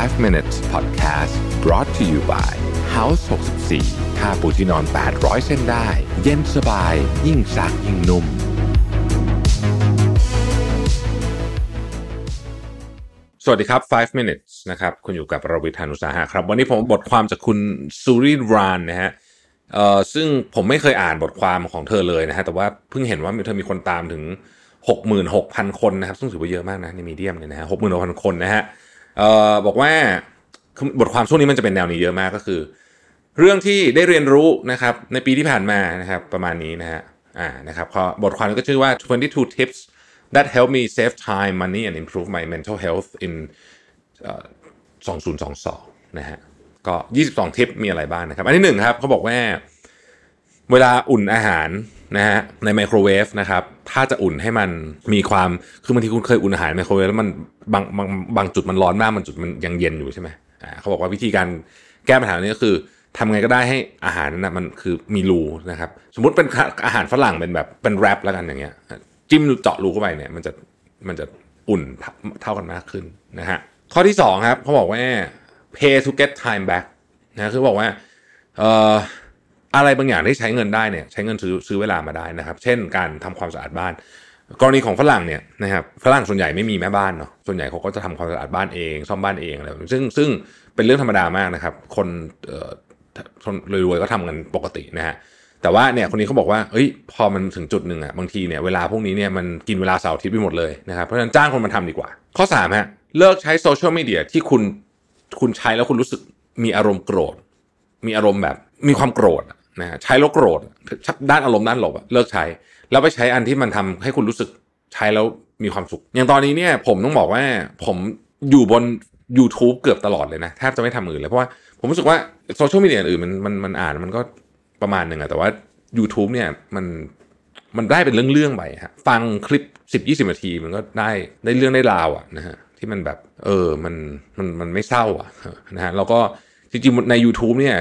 5 minutes podcast brought to you by House 64ค่าปูที่นอน 800 เส้นได้ เย็นสบาย ยิ่งซักยิ่งนุ่ม สวัสดีครับ 5 minutes นะครับ คุณอยู่กับรวิทยานุสาหะครับ วันนี้ผมบทความจากคุณซูริรานนะฮะเอ่อซึ่งผมไม่เคยอ่านบทความของเธอเลยนะฮะ แต่ว่าเพิ่งเห็นว่าเธอมีคนตามถึง 66,000 คนนะครับ ซึ่งถือว่าเยอะมากนะในมีเดียมเนี่ยนะฮะ66,000คนนะฮะ เอ่อบอกว่าบทความช่วงนี้มันจะเป็นแนวนี้เยอะมากก็คือ เรื่องที่ได้เรียนรู้นะครับในปีที่ผ่านมานะครับประมาณนี้นะฮะอ่านะครับพอบทความนี้ก็ชื่อว่า 22 tips that help me save time money and improve my mental health in เอ่อ2022 นะฮะก็ 22 ทิปมีอะไรบ้างนะครับ อันที่หนึ่งครับเขาบอกว่า เวลาอุ่นอาหารนะฮะในไมโครเวฟนะครับถ้าจะอุ่นให้มันมีความคือบางทีคุณเคยอุ่นอาหารไมโครเวฟแล้วมันบางบางบางจุดมันร้อนมากบางจุดมันยังเย็นอยู่ใช่ไหมอ่าเขาบอกว่าวิธีการแก้ปัญหานี้ก็คือทำไงก็ได้ให้อาหารนั้นนะมันคือมีรูนะครับ สมมติเป็นอาหารฝรั่งเป็นแบบเป็นแรปแล้วกันอย่างเงี้ย จิ้มเจาะรูเข้าไปเนี่ย มันจะมันจะอุ่นเท่ากันมากขึ้นนะฮะข้อที่สองครับเขาบอกว่า pay to get time back นะคือบอกว่าเอ่อ อะไรบางอย่างที่ใช้เงินได้เนี่ยใช้เงินซื้อซื้อเวลามาได้นะครับ เช่นการทำความสะอาดบ้าน กรณีของฝรั่งเนี่ยนะครับฝรั่งส่วนใหญ่ไม่มีแม่บ้านเนาะส่วนใหญ่เขาก็จะทำความสะอาดบ้านเองซ่อมบ้านเองอะไรซึ่งซึ่งเป็นเรื่องธรรมดามากนะครับ คนเอ่อคนรวยๆก็ทำกันปกตินะฮะแต่ว่าเนี่ยคนนี้เขาบอกว่าเอ้ยพอมันถึงจุดหนึ่งอะบางทีเนี่ยเวลาพวกนี้เนี่ยมันกินเวลาเสาร์อาทิตย์ไปหมดเลยนะครับเพราะฉะนั้นจ้างคนมาทำดีกว่า ข้อ3ฮะเลิกใช้โซเชียลมีเดียที่คุณคุณใช้แล้วคุณรู้สึกมีอารมณ์โกรธ มีอารมณ์แบบมีความโกรธ นะใช้แล้วโกรธด้านอารมณ์ด้านลบเลิกใช้ แล้วไปใช้อันที่มันทำให้คุณรู้สึกใช้แล้วมีความสุข อย่างตอนนี้เนี่ยผมต้องบอกว่าผมอยู่บน YouTube เกือบตลอดเลยนะแทบจะไม่ทำอื่นเลย เพราะว่าผมรู้สึกว่าโซเชียลมีเดียอื่นมันมันมันอ่านมันก็ประมาณหนึ่งอะแต่ว่า YouTube เนี่ยมันมันได้เป็นเรื่องๆไปฮะฟังคลิป 10 20นาทีมันก็ได้ได้เรื่องได้ราวอะนะฮะที่มันแบบเออมันมันมันไม่เศร้าอะนะฮะแล้วก็จริงๆใน YouTube เนี่ย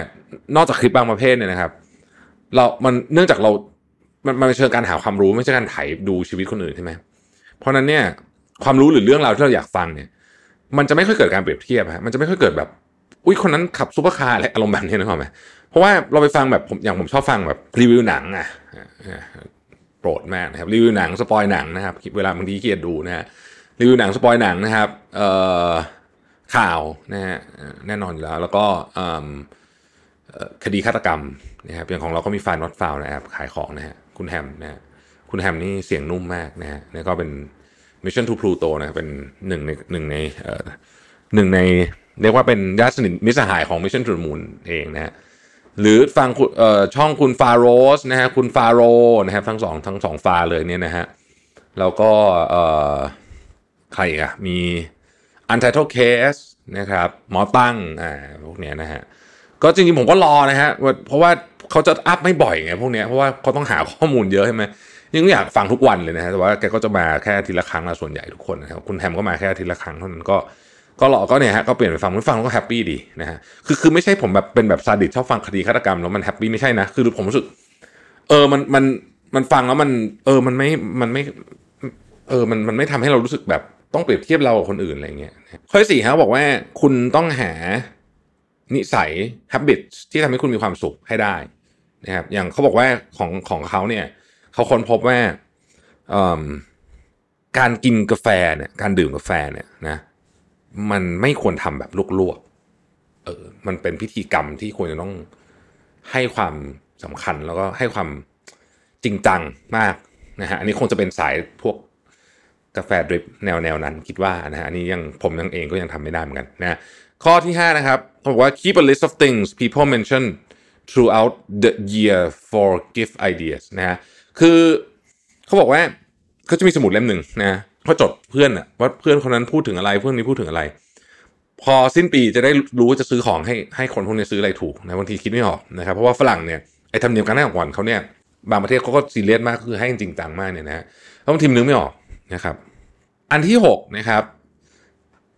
นอกจากคลิปบางประเภทเนี่ยนะครับ เรามันเนื่องจากเรา มันมันเป็นเชิงการหาความรู้ไม่ใช่การไถดูชีวิตคนอื่นใช่ไหมเพราะนั้นเนี่ยความรู้หรือเรื่องราวที่เราอยากฟังเนี่ย มันจะไม่ค่อยเกิดการเปรียบเทียบฮะมันจะไม่ค่อยเกิดแบบ อุ้ยคนนั้นขับซูเปอร์คาร์อะไรอารมณ์แบบนี้นะครับไหมเพราะว่าเราไปฟังแบบผมอย่างผมชอบฟังแบบรีวิวหนังอะโปรดมากนะครับรีวิวหนัง spoil หนังนะครับเวลาบางทีขี้เกียจดูนะฮะรีวิวหนัง spoil หนังนะครับเอ่อข่าวนะฮะแน่นอนอยู่แล้ว แล้วก็ คดีฆาตกรรมนะครับอย่างของเราก็มี File Not Found นะครับขายของนะฮะคุณแฮมนะฮะคุณแฮมนี่เสียงนุ่มมากนะฮะนี่ก็เป็น Mission to Pluto นะเป็นหนึ่งในหนึ่งในเอ่อหนึ่งในเรียกว่าเป็นญาติสนิทมิสหายของ Mission to the Moon เองนะฮะหรือฟังเอ่อช่องคุณฟาโรสนะฮะคุณฟาโรนะครับทั้งสองทั้งสองฟาเลยเนี่ยนะฮะแล้วก็เอ่อใครอะมี Untitled Case นะครับหมอตั้งอ่าพวกเนี้ยนะฮะ ก็จริงๆผมก็รอนะฮะเพราะว่าเขาจะอัพไม่บ่อยไงพวกเนี้ยเพราะว่าเขาต้องหาข้อมูลเยอะใช่ไหมยังอยากฟังทุกวันเลยนะฮะแต่ว่าแกก็จะมาแค่ทีละครั้งละส่วนใหญ่ทุกคนนะครับคุณแฮมก็มาแค่ทีละครั้งเท่านั้นก็ก็รอก็เนี่ยฮะก็เปลี่ยนไปฟังมันฟังแล้วก็แฮปปี้ดีนะฮะคือคือไม่ใช่ผมแบบเป็นแบบซาดิสม์ชอบฟังคดีฆาตกรรมแล้วมันแฮปปี้ไม่ใช่นะคือผมรู้สึก เออมันมันมันฟังแล้วมัน เออมันไม่มันไม่ เออมันมันไม่ทำให้เรารู้สึกแบบต้องเปรียบเทียบเรากับคนอื่นอะไรเงี้ยข้อสี่ฮะบอกว่าคุณต้องหา นิสัย habit ที่ทำให้คุณมีความสุขให้ได้นะครับอย่างเขาบอกว่าของของเขาเนี่ยเขาค้นพบว่าการกินกาแฟเนี่ยการดื่มกาแฟเนี่ยนะมันไม่ควรทำแบบลวกๆเออมันเป็นพิธีกรรมที่ควรจะต้องให้ความสำคัญแล้วก็ให้ความจริงจังมากนะฮะอันนี้คงจะเป็นสายพวกกาแฟดริปแนวแนวนั้นคิดว่านะฮะอันนี้ยังผมยังเองก็ยังทำไม่ได้เหมือนกันนะ ข้อที่ 5 นะครับเขาบอกว่า keep a list of things people mention throughout the year for gift ideas นะฮะคือเขาบอกว่าเขาจะมีสมุดเล่มหนึ่งนะเขาจดเพื่อนอะว่าเพื่อนคนนั้นพูดถึงอะไรเพื่อนนี้พูดถึงอะไร พอสิ้นปีจะได้รู้ว่าจะซื้อของให้ให้คนพวกนี้ซื้ออะไรถูกนะบางทีคิดไม่ออกนะครับเพราะว่าฝรั่งเนี่ยไอ้ธรรมเนียมการให้ของขวัญเขาเนี่ยบางประเทศเขาก็ซีเรียสมากคือให้จริงจังมากเนี่ยนะแล้วบางทีนึกไม่ออกนะครับ อันที่6นะครับ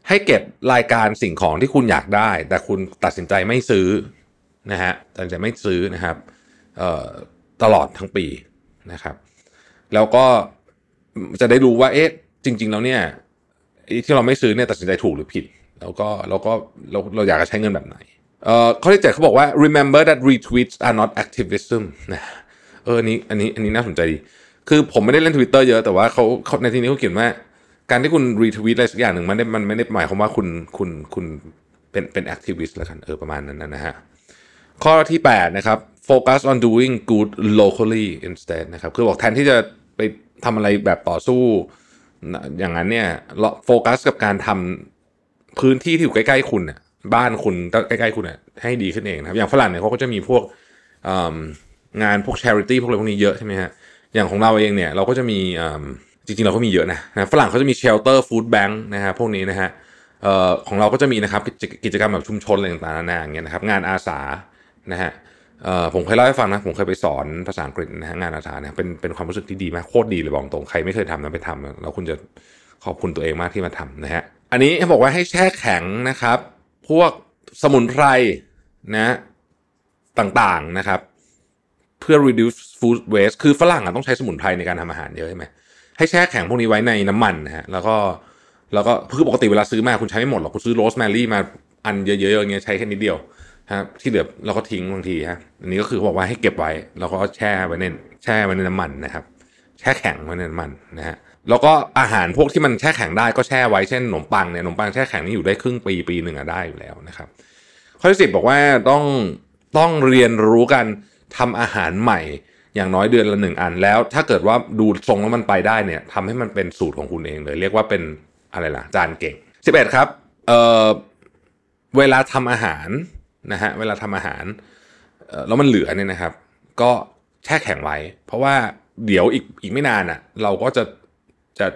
ให้เก็บรายการสิ่งของที่คุณอยากได้ แต่คุณตัดสินใจไม่ซื้อนะฮะตัดสินใจไม่ซื้อนะครับตลอดทั้งปีนะครับ แล้วก็จะได้รู้ว่าเอ๊ะจริง ๆ แล้วเนี่ยที่เราไม่ซื้อเนี่ยตัดสินใจถูกหรือผิด แล้วก็แล้วก็เราเราอยากจะใช้เงินแบบไหนเอ่อข้อที่เจ็ดเขาบอกว่า remember that retweets are not activism นะเอออันนี้อันนี้อันนี้น่าสนใจดี คือผมไม่ได้เล่น Twitter เยอะแต่ว่าเขาเขาในที่นี้เขาเขียนว่า การที่คุณรีทวีตอะไรสักอย่างหนึ่งมันไม่ได้มันไม่ได้หมายความว่าคุณคุณคุณเป็นเป็น activist แล้วกันเออประมาณนั้นนะฮะข้อที่ 8 นะครับ focus on doing good locally instead นะครับ คือบอกแทนที่จะไปทำอะไรแบบต่อสู้ อย่างนั้นเนี่ยโฟกัสกับการทำพื้นที่ที่อยู่ใกล้ ๆ คุณน่ะบ้านคุณใกล้ ๆ คุณน่ะให้ดีขึ้นเองนะครับ อย่างฝรั่งเนี่ยเขาก็จะมีพวกงานพวก charity พวกอะไรพวกนี้เยอะใช่ไหมฮะอย่างของเราเองเนี่ยเราก็จะมี จริงๆ เราก็มีเยอะนะนะฝรั่งเขาจะมี shelter food bank นะฮะพวกนี้นะฮะเอ่อของเราก็จะมีนะครับกิจกรรมแบบชุมชนอะไรต่างๆนานาอย่างเงี้ยนะครับงานอาสานะฮะเอ่อผมเคยเล่าให้ฟังนะผมเคยไปสอนภาษาอังกฤษนะฮะงานอาสาเนี่ยเป็นเป็นความรู้สึกที่ดีมากโคตรดีเลยบอกตรงใครไม่เคยทำนะไปทำแล้วคุณจะขอบคุณตัวเองมากที่มาทำนะฮะอันนี้เขาบอกว่าให้แช่แข็งนะครับ พวกสมุนไพรนะต่างๆนะครับ เพื่อ reduce food waste คือฝรั่งอะต้องใช้สมุนไพรในการทำอาหารเยอะใช่ไหม ให้แช่แข็งพวกนี้ไว้ในน้ำมันนะฮะแล้วก็แล้วก็คือปกติเวลาซื้อมาคุณใช้ไม่หมดหรอกคุณซื้อโรสแมรี่มาอันเยอะๆอย่างเงี้ยใช้แค่นิดเดียวครับที่เหลือเราก็ทิ้งบางทีฮะอันนี้ก็คือบอกว่าให้เก็บไว้แล้วก็แช่ไว้ในแช่ไว้ในน้ำมันนะครับแช่แข็งไว้ในน้ำมันนะฮะแล้วก็อาหารพวกที่มันแช่แข็งได้ก็แช่ไว้เช่นขนมปังเนี่ยขนมปังแช่แข็งนี่อยู่ได้ครึ่งปีปีหนึ่งอะได้อยู่แล้วนะครับ ข้อที่สิบบอกว่าต้องต้องเรียนรู้กันทำอาหารใหม่ อย่างน้อยเดือนละหนึ่งอันแล้ว ถ้าเกิดว่าดูทรงแล้วมันไปได้เนี่ยทำให้มันเป็นสูตรของคุณเองเลย เรียกว่าเป็นอะไรล่ะจานเก่งสิบเอ็ดครับเอ่อเวลาทำอาหารนะฮะเวลาทำอาหารแล้วมันเหลือเนี่ยนะครับ ก็แช่แข็งไว้ เพราะว่าเดี๋ยวอีกอีกไม่นานอะ่ะ เราก็จะจะ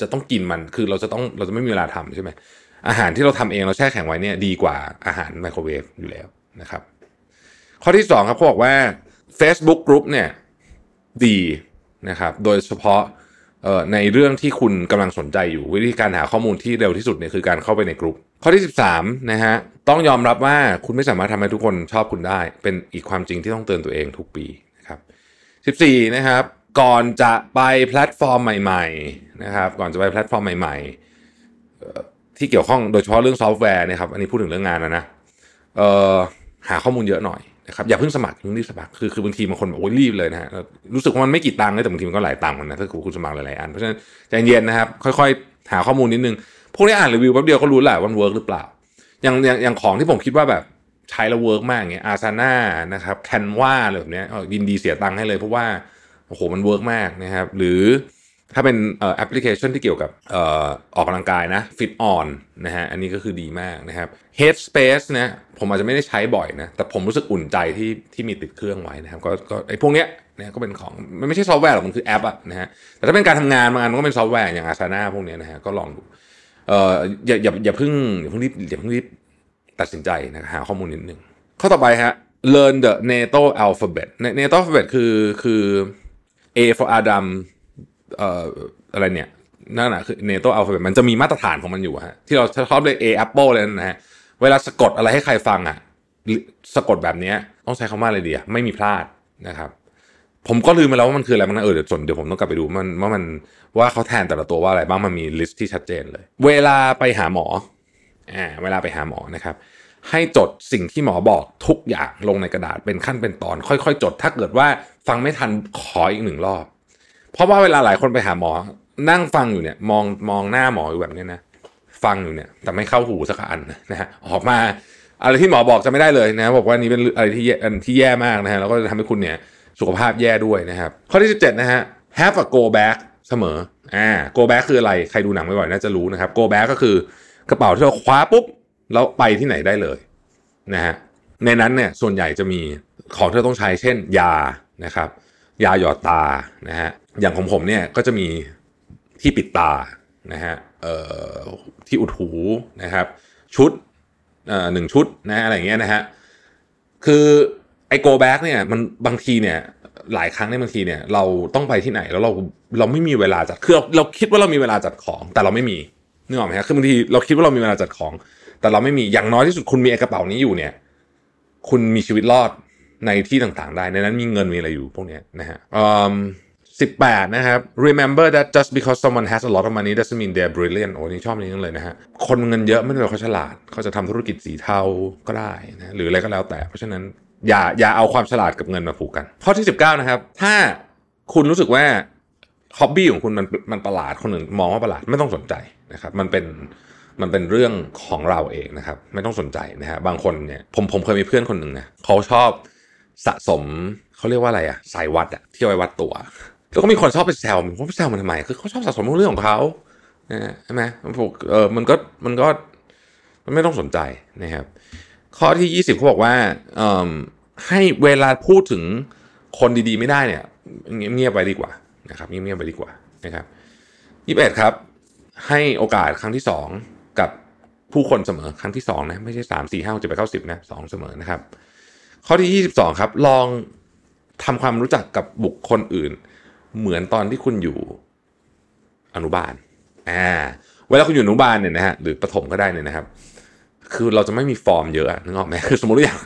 จะต้องกินมันคือเราจะต้องเราจะไม่มีเวลาทำใช่ไหมอาหารที่เราทำเองเราแช่แข็งไว้เนี่ยดีกว่าอาหารไมโครเวฟอยู่แล้วนะครับ ข้อที่สองครับเขาบอกว่า Facebook Group เนี่ยดีนะครับ โดยเฉพาะในเรื่องที่คุณกำลังสนใจอยู่วิธีการหาข้อมูลที่เร็วที่สุดเนี่ยคือการเข้าไปในกลุ่มข้อที่ 13นะฮะต้องยอมรับว่าคุณไม่สามารถทำให้ทุกคนชอบคุณได้ เป็นอีกความจริงที่ต้องเตือนตัวเองทุกปีนะครับ14นะครับ ก่อนจะไปแพลตฟอร์มใหม่ๆนะครับก่อนจะไปแพลตฟอร์มใหม่ๆที่เกี่ยวข้องโดยเฉพาะเรื่องซอฟต์แวร์นะครับอันนี้พูดถึงเรื่องงานแล้วนะหาข้อมูลเยอะหน่อย นะครับอย่าเพิ่งสมัครเพิ่งรีบสมัครคือคือบางทีบางคนบอกโอ้ยรีบเลยนะฮะรู้สึกว่ามันไม่กี่ตังค์เลยแต่บางทีมันก็หลายตังค์นะถ้าคุณสมัครหลายๆอันเพราะฉะนั้นใจเย็นนะครับ ค่อยๆ หาข้อมูลนิดนึง พวกนี้อ่านรีวิวแป๊บเดียวก็รู้แหละว่า work หรือเปล่า อย่างอย่างอย่างของที่ผมคิดว่าแบบใช้แล้ว work มากอย่างเงี้ยอาซาน่านะครับ Canva อะไรแบบเนี้ยยินดีเสียตังค์ให้เลยเพราะว่าโอ้โหมัน work มากนะครับหรือ ถ้าเป็นแอปพลิเคชันที่เกี่ยวกับออกกำลังกายนะ FitOn นะฮะอันนี้ก็คือดีมากนะครับ Headspace นะผมอาจจะไม่ได้ใช้บ่อยนะแต่ผมรู้สึกอุ่นใจที่ที่มีติดเครื่องไว้นะครับก็ก็ไอ้พวกเนี้ยนะก็เป็นของมันไม่ใช่ซอฟต์แวร์หรอกมันคือแอปอะนะฮะแต่ถ้าเป็นการทำงานบางอันก็เป็นซอฟต์แวร์อย่าง Asana พวกเนี้ยนะฮะก็ลองดูเอ่ออย่าอย่าอย่าเพิ่งอย่าเพิ่งรีบอย่าเพิ่งรีบตัดสินใจนะหาข้อมูลนิดนึงข้อต่อไปฮะ learn the NATO alphabet NATO alphabet คือคือ A for Adam เอ่ออะไรเนี่ยนั่นแหะคือ NATO alphabet มันจะมีมาตรฐานของมันอยู่ฮะที่เราชอบเลย A Apple เลยนะฮะเวลาสะกดอะไรให้ใครฟังอะสะกดแบบนี้ต้องใช้คำว่าอะไรดีอะไม่มีพลาดนะครับผมก็ลืมไปแล้วว่ามันคืออะไรมันเออเดี๋ยวส่วนเดี๋ยวผมต้องกลับไปดูมันว่ามันว่าเขาแทนแต่ละตัวว่าอะไรบ้างมันมีลิสต์ที่ชัดเจนเลย เวลาไปหาหมออ่าเวลาไปหาหมอนะครับ ให้จดสิ่งที่หมอบอกทุกอย่างลงในกระดาษเป็นขั้นเป็นตอน ค่อยๆ จด ถ้าเกิดว่าฟังไม่ทันขออีกหนึ่งรอบ เพราะว่าเวลาหลายคนไปหาหมอ นั่งฟังอยู่เนี่ย มองมองหน้าหมออยู่แบบนี้นะฟังอยู่เนี่ย แต่ไม่เข้าหูสักอันนะฮะออกมาอะไรที่หมอบอกจะไม่ได้เลยนะบอกว่านี้เป็นอะไรที่แย่ที่แย่มากนะฮะแล้วก็จะทำให้คุณเนี่ยสุขภาพแย่ด้วยนะครับ ข้อที่ 17 นะฮะ have a go back เสมออ่า go bag คืออะไร ใครดูหนังบ่อยๆน่าจะรู้นะครับ go back ก็คือกระเป๋าที่เราคว้าปุ๊บแล้วไปที่ไหนได้เลยนะฮะในนั้นเนี่ยส่วนใหญ่จะมีของที่เราต้องใช้เช่นยานะครับ ยาหยอดตานะฮะอย่างของผมเนี่ยก็จะมีที่ปิดตานะฮะเอ่อที่อุดหูนะครับ ชุดเอ่อหนึ่งชุดนะอะไรเงี้ยนะฮะคือไอ go bag เนี่ยมันบางทีเนี่ยหลายครั้งในบางทีเนี่ยเราต้องไปที่ไหนแล้วเราเราไม่มีเวลาจัดคือเราเราคิดว่าเรามีเวลาจัดของ แต่เราไม่มีนึกออกไหมครับคือบางทีเราคิดว่าเรามีเวลาจัดของ แต่เราไม่มีอย่างน้อยที่สุดคุณมีกระเป๋านี้อยู่เนี่ย คุณมีชีวิตรอด ในที่ต่างๆ ได้ ในนั้นมีเงินมีอะไรอยู่พวกนี้นะฮะ18นะครับ remember that just because someone has a lot of money doesn't mean they're brilliant โอ้นี่ชอบนี้จังเลยนะฮะ คนเงินเยอะไม่ได้แปลว่าเขาฉลาด เขาจะทำธุรกิจสีเทาก็ได้นะหรืออะไรก็แล้วแต่ เพราะฉะนั้นอย่าอย่าเอาความฉลาดกับเงินมาผูกกัน ข้อที่ 19 นะครับ ถ้าคุณรู้สึกว่าฮ็อบบี้ของคุณมันมันประหลาดคนอื่นมองว่าประหลาดไม่ต้องสนใจนะครับ มันเป็นมันเป็นเรื่องของเราเองนะครับ ไม่ต้องสนใจนะฮะบางคนเนี่ยผมผมเคยมีเพื่อนคนหนึ่งนะเขาชอบ สะสมเขาเรียกว่าอะไรอะสายวัดอะที่เอาไว้วัดตัว แล้วก็มีคนชอบไปแซวมันว่าไปแซวมันทำไมคือเขาชอบสะสมเรื่องของเขาใช่ไหมมันพวกเออมันก็มันก็มันไม่ต้องสนใจนะครับ ข้อที่ 20เขาบอกว่าเอ่อให้เวลาพูดถึงคนดีๆ ไม่ได้เนี่ยเงียบๆไปดีกว่านะครับเงียบๆไปดีกว่านะครับยี่สิบเอ็ดครับ ให้โอกาสครั้งที่สองกับผู้คนเสมอครั้งที่สองนะไม่ใช่สามสี่ห้าเจ็ดแปดเก้าสิบนะสองเสมอนะครับ ข้อที่ยี่สิบสองครับ ลองทำความรู้จักกับบุคคลอื่น เหมือนตอนที่คุณอยู่อนุบาลอ่าเวลาคุณอยู่อนุบาลเนี่ยนะฮะหรือประถมก็ได้เนี่ยนะครับ คือเราจะไม่มีฟอร์มเยอะนึกออกไหมคือสมมติอย่าก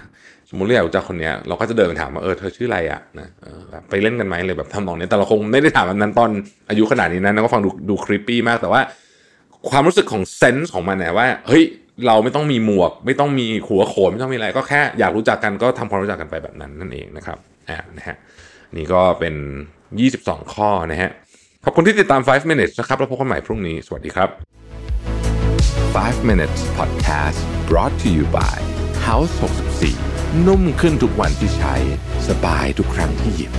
สมมติอยากจักคนเนี้ยเราก็จะเดินไปถามว่าเออเธอชื่ออะไรอะนะแบบไปเล่นกันไหมเลยแบบทำนองนี้แต่เราคงไม่ได้ถามแบบนั้นตอนอายุขนาดนี้นะก็ฟังดูดูคริปปี้มากแต่ว่า ความรู้สึกของเซนส์ของมันเนี่ยว่าเฮ้ย เราไม่ต้องมีหมวก ไม่ต้องมีหัวโขนไม่ต้องมีอะไร ก็แค่อยากรู้จักกันก็ทำความรู้จักกันไปแบบนั้นนั่นเองนะครับอ่านะฮะนี่ก็เป็น 22 ข้อนะฮะขอบคุณที่ติดตาม 5 minutes นะครับ แล้วพบกันใหม่พรุ่งนี้ สวัสดีครับ 5 minutes podcast brought to you by House 64 นุ่มขึ้นทุกวันที่ใช้ สบายทุกครั้งที่หยิบ